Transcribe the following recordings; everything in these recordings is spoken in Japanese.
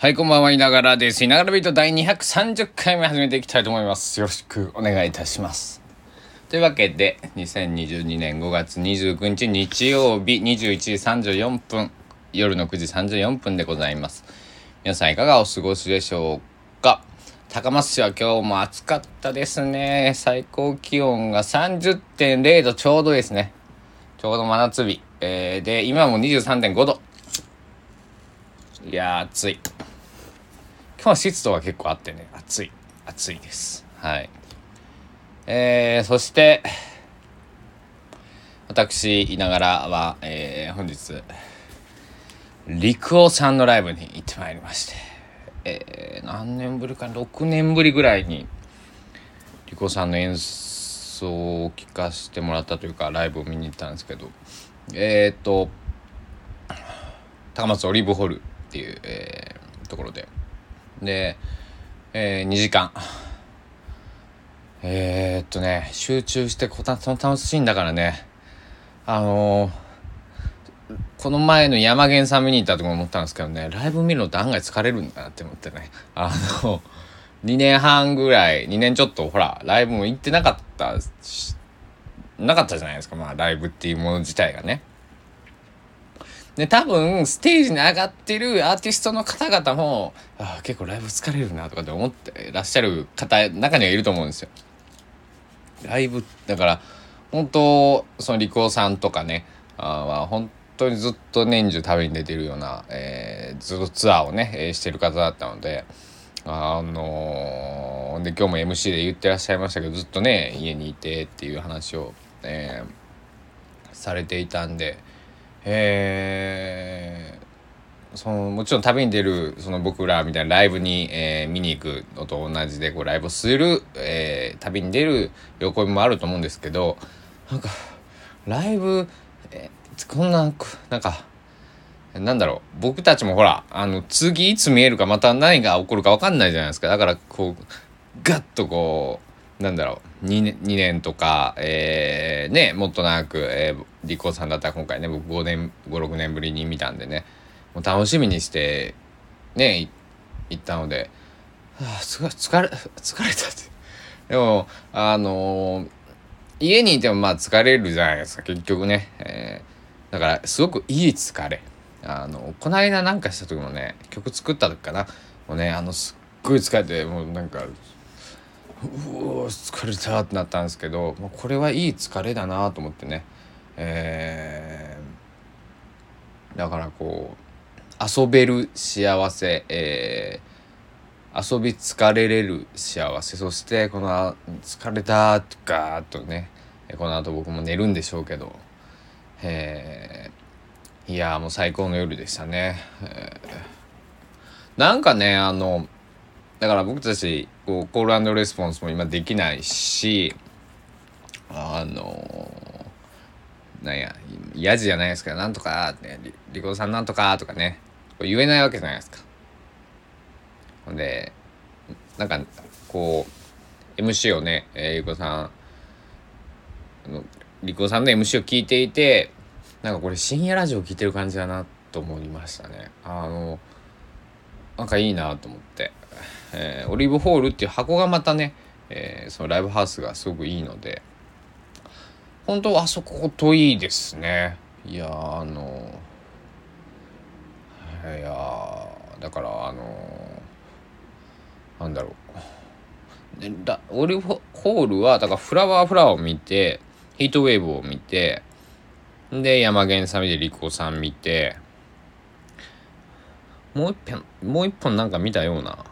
はい、こんばんは、いながらです。いながらビート第230回目始めていきたいと思います。よろしくお願いいたします。というわけで、2022年5月29日日曜日21時34分、夜の9時34分でございます。皆さんいかがお過ごしでしょうか？高松市は今日も暑かったですね。最高気温が30.0度ちょうどですね。ちょうど真夏日。えー、で、今も23.5度。いやー、暑い。今日は湿度は結構あってね、暑い。暑いです。はい。えー、そして、私、いながらは、えー、本日、陸尾さんのライブに行ってまいりまして、えー、何年ぶりか6年ぶりぐらいに陸尾さんの演奏を聴かせてもらったというかライブを見に行ったんですけどえっ、と高松オリーブホールっていう、えーところでで、え2時間えー、っとね集中してこたその楽しいんだからねあのーこの前の山源さん見に行ったとこ思ったんですけどね、ライブ見るのって案外疲れるんだなって思ってね。あの、2年半ぐらい、2年ちょっとほら、ライブも行ってなかったし、なかったじゃないですか、まあライブっていうもの自体がね。で、多分、ステージに上がってるアーティストの方々も、あ、結構ライブ疲れるなとかって思ってらっしゃる方、中にはいると思うんですよ。ライブ、だから、本当その陸尾さんとかね、あは本当にずっと年中旅に出てるような、えーずっとツアーをね、えーしてる方だったので、あのーで今日も MC で言ってらっしゃいましたけどずっとね家にいてっていう話を、えーされていたんで、えーそのもちろん旅に出るその僕らみたいなライブに、えー見に行くのと同じでこうライブをする、えー旅に出る喜びもあると思うんですけどなんかライブ、えーこんななんかなんだろう僕たちもほらあの次いつ見えるかまた何が起こるか分かんないじゃないですか。だからこうガッとこうなんだろう 2, 年2年とか、えーねもっと長く、えー、リコさんだったら今回ね僕5年56年ぶりに見たんでねもう楽しみにしてね行ったので、はあ、すごい疲れ疲れたって。でもあのー家にいてもまあ疲れるじゃないですか結局ね、えーだからすごくいい疲れ。あのこの間なんかした時もね曲作った時かな。もうねあのすっごい疲れてもうなんかうお疲れたってなったんですけどもうこれはいい疲れだなと思ってね。えーだからこう遊べる幸せ、えー遊び疲れれる幸せそしてこの疲れたとかとねこの後僕も寝るんでしょうけどえーいやもう最高の夜でしたね、えーなんかねあのだから僕たちこうコールレスポンスも今できないしあのなんややじじゃないですけどなんとかねリリコさんなんとかとかね言えないわけじゃないですか。ほんでなんかこう MC をね、えー、リコさんあのリコさんの MC を聞いていてなんかこれ深夜ラジオ聞いてる感じだなと思いましたね。あのなんかいいなと思って、えーオリーブホールっていう箱がまたね、えーそのライブハウスがすごくいいので本当あそこといですね。いやあのいやだからあのなんだろう。でだオリーホールはだからフラワーフラワーを見てヒートウェーブを見てで山源さん見てリコさん見てもう一本もう一本なんか見たような。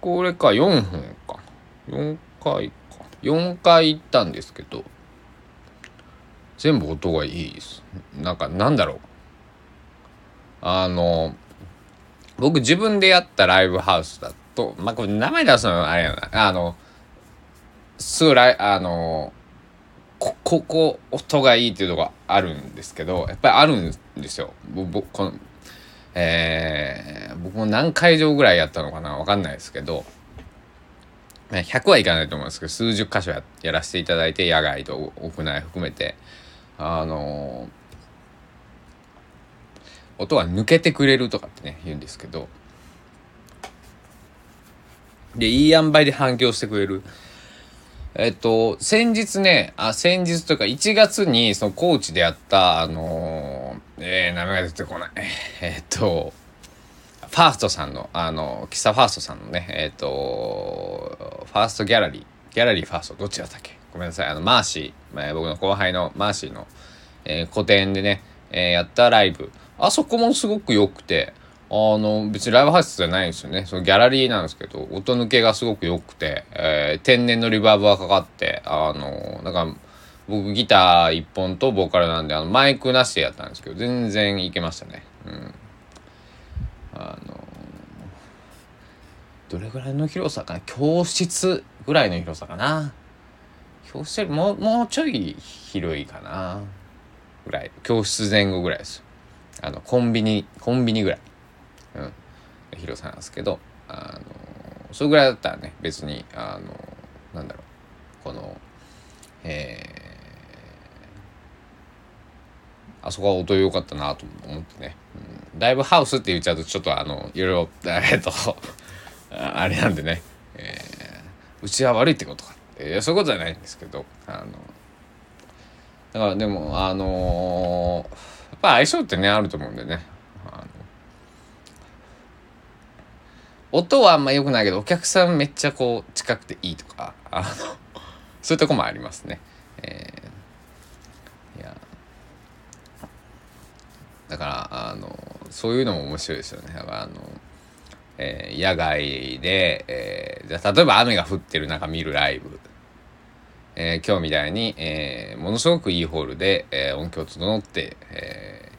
これか4分か。4回か。4回行ったんですけど全部音がいいです。なんかなんだろう。あの僕自分でやったライブハウスだとまあこれ名前出すのあれやな。あのすぐライあのこここ音がいいっていうとこあるんですけどやっぱりあるんですよ。ぼぼこのえー僕も何会場ぐらいやったのかなわかんないですけど。100はいかないと思うんですけど数十箇所ややらせていただいて野外と屋内含めて。あの音が抜けてくれるとかってね言うんですけど。でいい塩梅で反響してくれる。えっと先日ねあ先日というか1月にその高知でやったあのー、えー、名前が出てこない。えっとファーストさんのあの喫茶ファーストさんのねえっとファーストギャラリーギャラリーファーストどっちだったっけ？ごめんなさい。あのマーシー、えー、僕の後輩のマーシーの、えー、個展でね、えー、やったライブ。あそこもすごく良くてあの別にライブハウスじゃないんですよね。そのギャラリーなんですけど音抜けがすごく良くて、えー、天然のリバーブがかかってあのなんか僕ギター1本とボーカルなんであのマイクなしでやったんですけど全然いけましたね。うん。あのどれぐらいの広さかな教室ぐらいの広さかな。教室よりももうちょい広いかなぐらい。教室前後ぐらいです。あのコンビニコンビニぐらい。うん、広さなんですけどあのそれぐらいだったらね別にあのなんだろう。このえー、あそこは音良かったなと思ってね、うん、だいぶハウスって言っちゃうとちょっとあのいろいろえっと あれなんでね、えー、うちは悪いってことか。ってそういうことじゃないんですけどあのだからでもあのー、やっぱ相性ってねあると思うんでね。音はあんま良くないけどお客さんめっちゃこう近くていいとかあのそういうとこもありますね。えー、いやだからあのそういうのも面白いですよね。だからあの、えー、野外で、えー、じゃ例えば雨が降ってる中見るライブ、えー、今日みたいに、えー、ものすごくいいホールで、えー、音響整って、え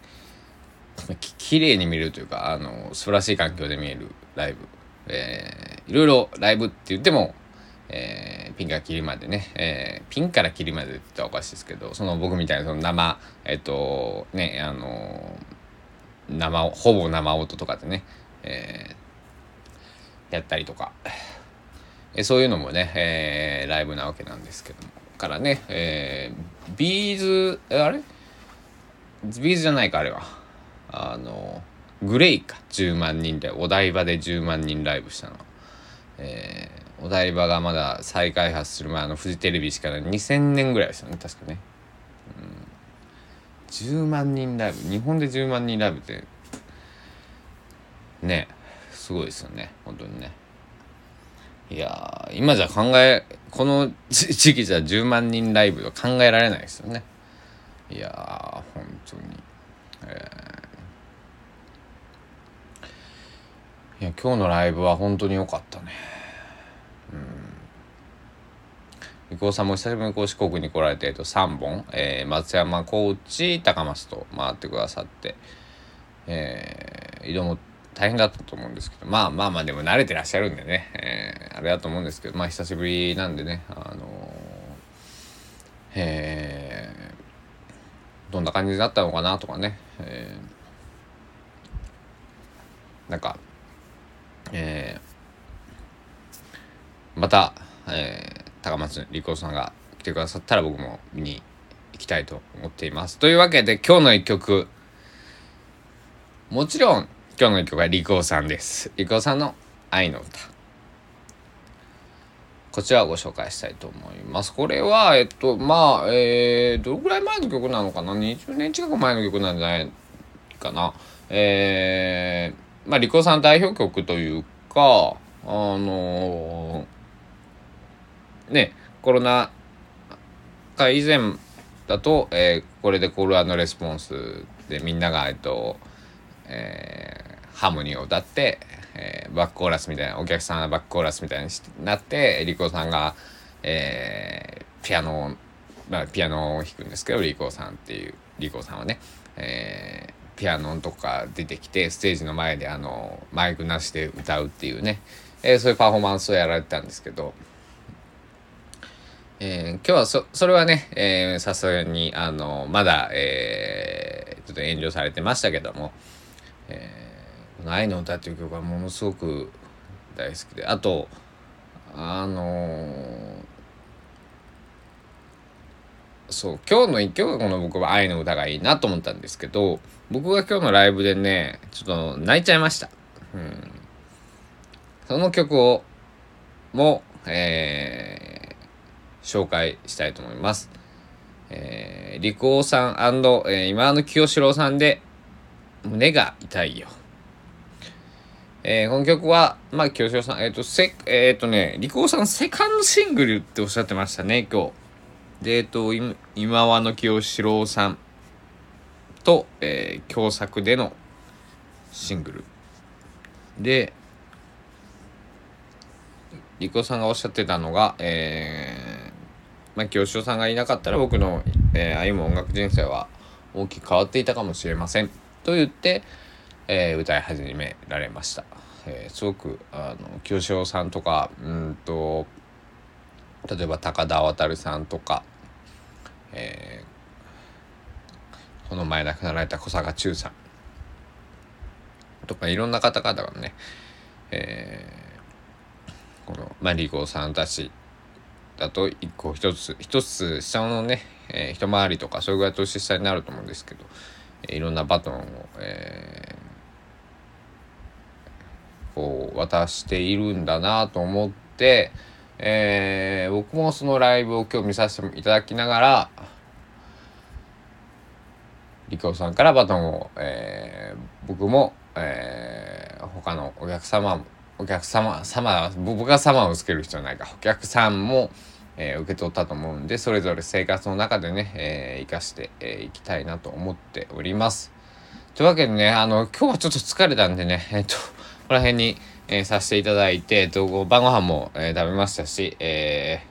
ー、き綺麗に見るというかあの素晴らしい環境で見えるライブえー、いろいろライブって言っても、えー、ピンからキリまでね、えー、ピンからキリまでって言ったらおかしいですけど、その僕みたいなその生、えっ、と、ね、あのー、生、ほぼ生音とかでね、えー、やったりとか、えー、そういうのもね、えー、ライブなわけなんですけども、からね、えー、 B'z、あれ？ B'zじゃないか、あれは。あのー GLAYか。10万人でお台場で10万人ライブしたの。えー、お台場がまだ再開発する前のフジテレビしかない。2000年ぐらいですよね。確かね、うん、10万人ライブ。日本で10万人ライブってねすごいですよね。本当にね。いや今じゃ考えこの時期じゃ10万人ライブは考えられないですよね。いや本当に。えー。いや今日のライブは本当に良かったね。うん伊藤さんも久しぶりにこう四国に来られて、えっと、3本、えー、松山高知高松と回ってくださって、えー、移動も大変だったと思うんですけどまあまあまあでも慣れてらっしゃるんでね、えー、あれだと思うんですけどまあ久しぶりなんでねあのー、えー、どんな感じだったのかなとかね、えー、なんかえー、また、松理子さんが来てくださったら僕も見に行きたいと思っています。というわけで今日の一曲もちろん今日の一曲はリコーさんです。リコーさんの愛の歌。こちらをご紹介したいと思います。これは、えっと、まあ、えー、どのぐらい前の曲なのかな ?20 年近く前の曲なんじゃないかな。えー、まあ、リコさん代表曲というか、あのー、ね、コロナ禍以前だと、えー、これでコールレスポンスでみんなが、えっと、えー、ハーモニーを歌って、えー、バックコーラスみたいな、お客さんがバックコーラスみたいになって、リコさんが、えー、ピアノを、まあ、ピアノを弾くんですけど、リコさんっていう、リコさんはね、えー、ピアノとか出てきてステージの前であのマイクなしで歌うっていうね、えー、そういうパフォーマンスをやられてたんですけど、えー、今日はそそれはねさすがにあのまだ、えー、ちょっと遠慮されてましたけども「え、この愛の歌」っていう曲はものすごく大好きであとあのそう今日の今日の僕は愛の歌がいいなと思ったんですけど僕が今日のライブでねちょっと泣いちゃいました。うん、その曲をも、えー、紹介したいと思います。えー、リコーさん、えー、今の清志郎さんで胸が痛いよ。えー、この曲は、まあ、清志郎さん、えっ、ー、と、せ、えっ、ー、とね、リコーさんセカンドシングルっておっしゃってましたね、今日。で、えっ、と、今和の清志郎さんと、えー、共作でのシングル。で、リコさんがおっしゃってたのが、えー、まあ、清志郎さんがいなかったら僕の、えー、歩む音楽人生は大きく変わっていたかもしれません。と言って、えー、歌い始められました。えー、すごくあの清志郎さんとかうんと例えば高田渉さんとか、えー、この前亡くなられた小坂忠さんとかいろんな方々がね、えー、このマリゴさんたちだと一個一つ一つ下のね、えー、一回りとかそれぐらい年下になると思うんですけど、いろんなバトンを、えー、こう渡しているんだなと思って、えー、僕もそのライブを今日見させていただきながらリコさんからバトンを、えー、僕も、えー、他のお客様もお客様様僕が様をつける必要ないかお客さんも、えー、受け取ったと思うんでそれぞれ生活の中でね、えー、生かしてい、えー、きたいなと思っております。というわけでねあの今日はちょっと疲れたんでねえっ、とここら辺に、えー、させていただいて、えっと、晩ご飯も、えー、食べましたし、え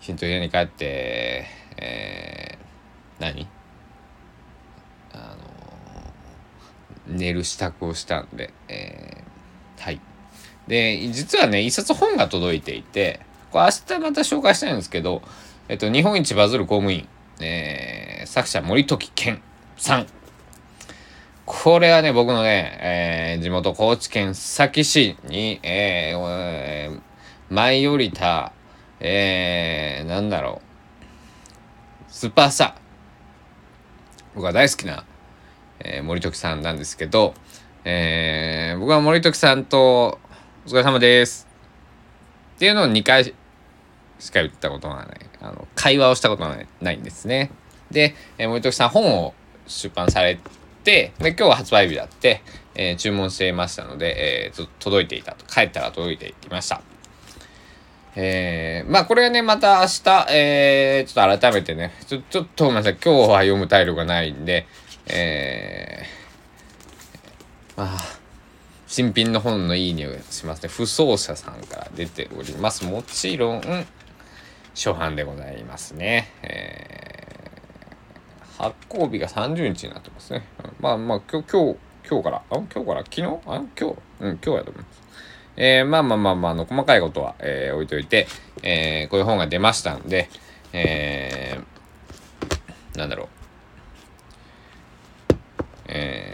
ー、きちんと家に帰って、えー、何？あの寝る支度をしたんで、えー、はい。で、実はね、一冊本が届いていて、これ明日また紹介したいんですけど、えっと、日本一バズる公務員、えー、作者森時健さん。これはね、僕のね、えー、地元高知県須崎市に、えー、えー、舞い降りた、えー、なんだろう、スーパースター。僕が大好きな、えー、森時さんなんですけど、えー、僕は森時さんと、お疲れ様です。っていうのを2回しか言ったことがない。あの、会話をしたことがないんですね。で、えー、森時さん本を出版されて、で、今日は発売日だって、えー、注文していましたので、えー、届いていたと。帰ったら届いていました。えー、まあこれはね、また明日、えー、ちょっと改めてね、ちょちょっとごめんなさい、今日は読む体力がないんで、えー、まあ、新品の本のいい匂いがしますね。不走者さんから出ております。もちろん、初版でございますね。えー、発行日が30日になってますね。まあまあ、今日、今日、今日から、あ今日から？昨日？あ今日？うん、今日やと思います。えー、まあまあまあまあ、あの、細かいことは、えー、置いといて、えー、こういう本が出ましたんで、えー、なんだろう。え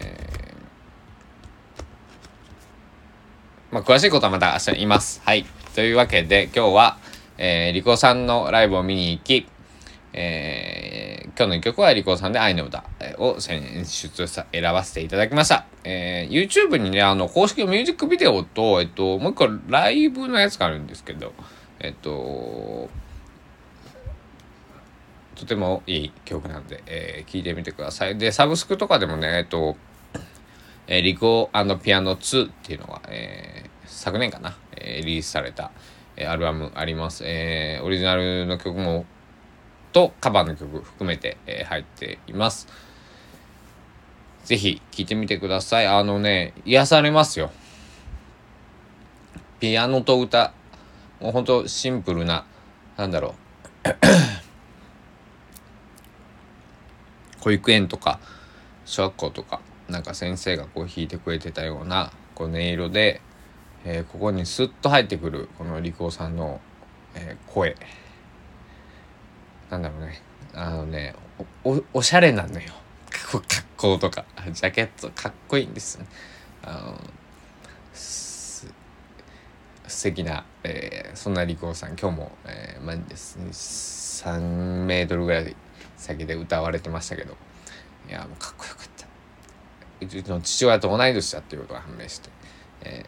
まあ、詳しいことはまた明日言います。はい。というわけで、今日は、えー、リコさんのライブを見に行き、えー、今日の一曲はリコさんで愛の歌を選出さ、選ばせていただきました。えー、YouTube にね、あの、公式ミュージックビデオと、えっと、もう一個ライブのやつがあるんですけど、えっと、とてもいい曲なんで、えー、聴いてみてください。で、サブスクとかでもね、えっと、えー、リコピアノ2っていうのが、えー、昨年かな、えー、リリースされた、えアルバムあります。えー、オリジナルの曲も、とカバーの曲含めて、えー、入っています。ぜひ聴いてみてください。あのね、癒されますよ。ピアノと歌、もうほんとシンプルな、なんだろう。保育園とか小学校とかなんか先生がこう弾いてくれてたようなこう音色でえー、ここにスッと入ってくるこのリコーさんの、えー、声。なんだろうね。あのねおおしゃれなのよ。格好とか。ジャケットかっこいいんですね。あのす素敵な、えー、そんなリコーさん今日も、えー、まあですね3メートルぐらい先で歌われてましたけど。いやもうかっこようちの父親と同い年だっていうことが判明してえ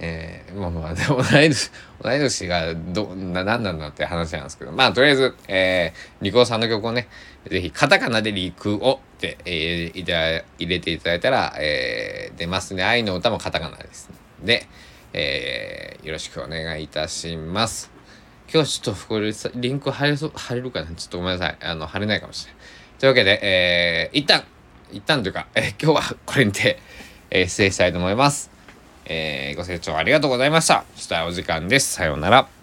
ー、えー、まあまあ同い年同い年がどな何なんだって話なんですけどまあとりあえず、えー、リコーさんの曲をねぜひカタカナでリクをって、えー、いた入れていただいたら、えー、出ますね。愛の歌もカタカナですで、えー、よろしくお願いいたします。今日ちょっとこれリンク貼れそう貼れるかな？ちょっとごめんなさい。あの貼れないかもしれない。というわけで、えー、一旦一旦というか、えー、今日はこれにて、えー、失礼したいと思います。えー、ご清聴ありがとうございました。そしたらお時間です。さようなら。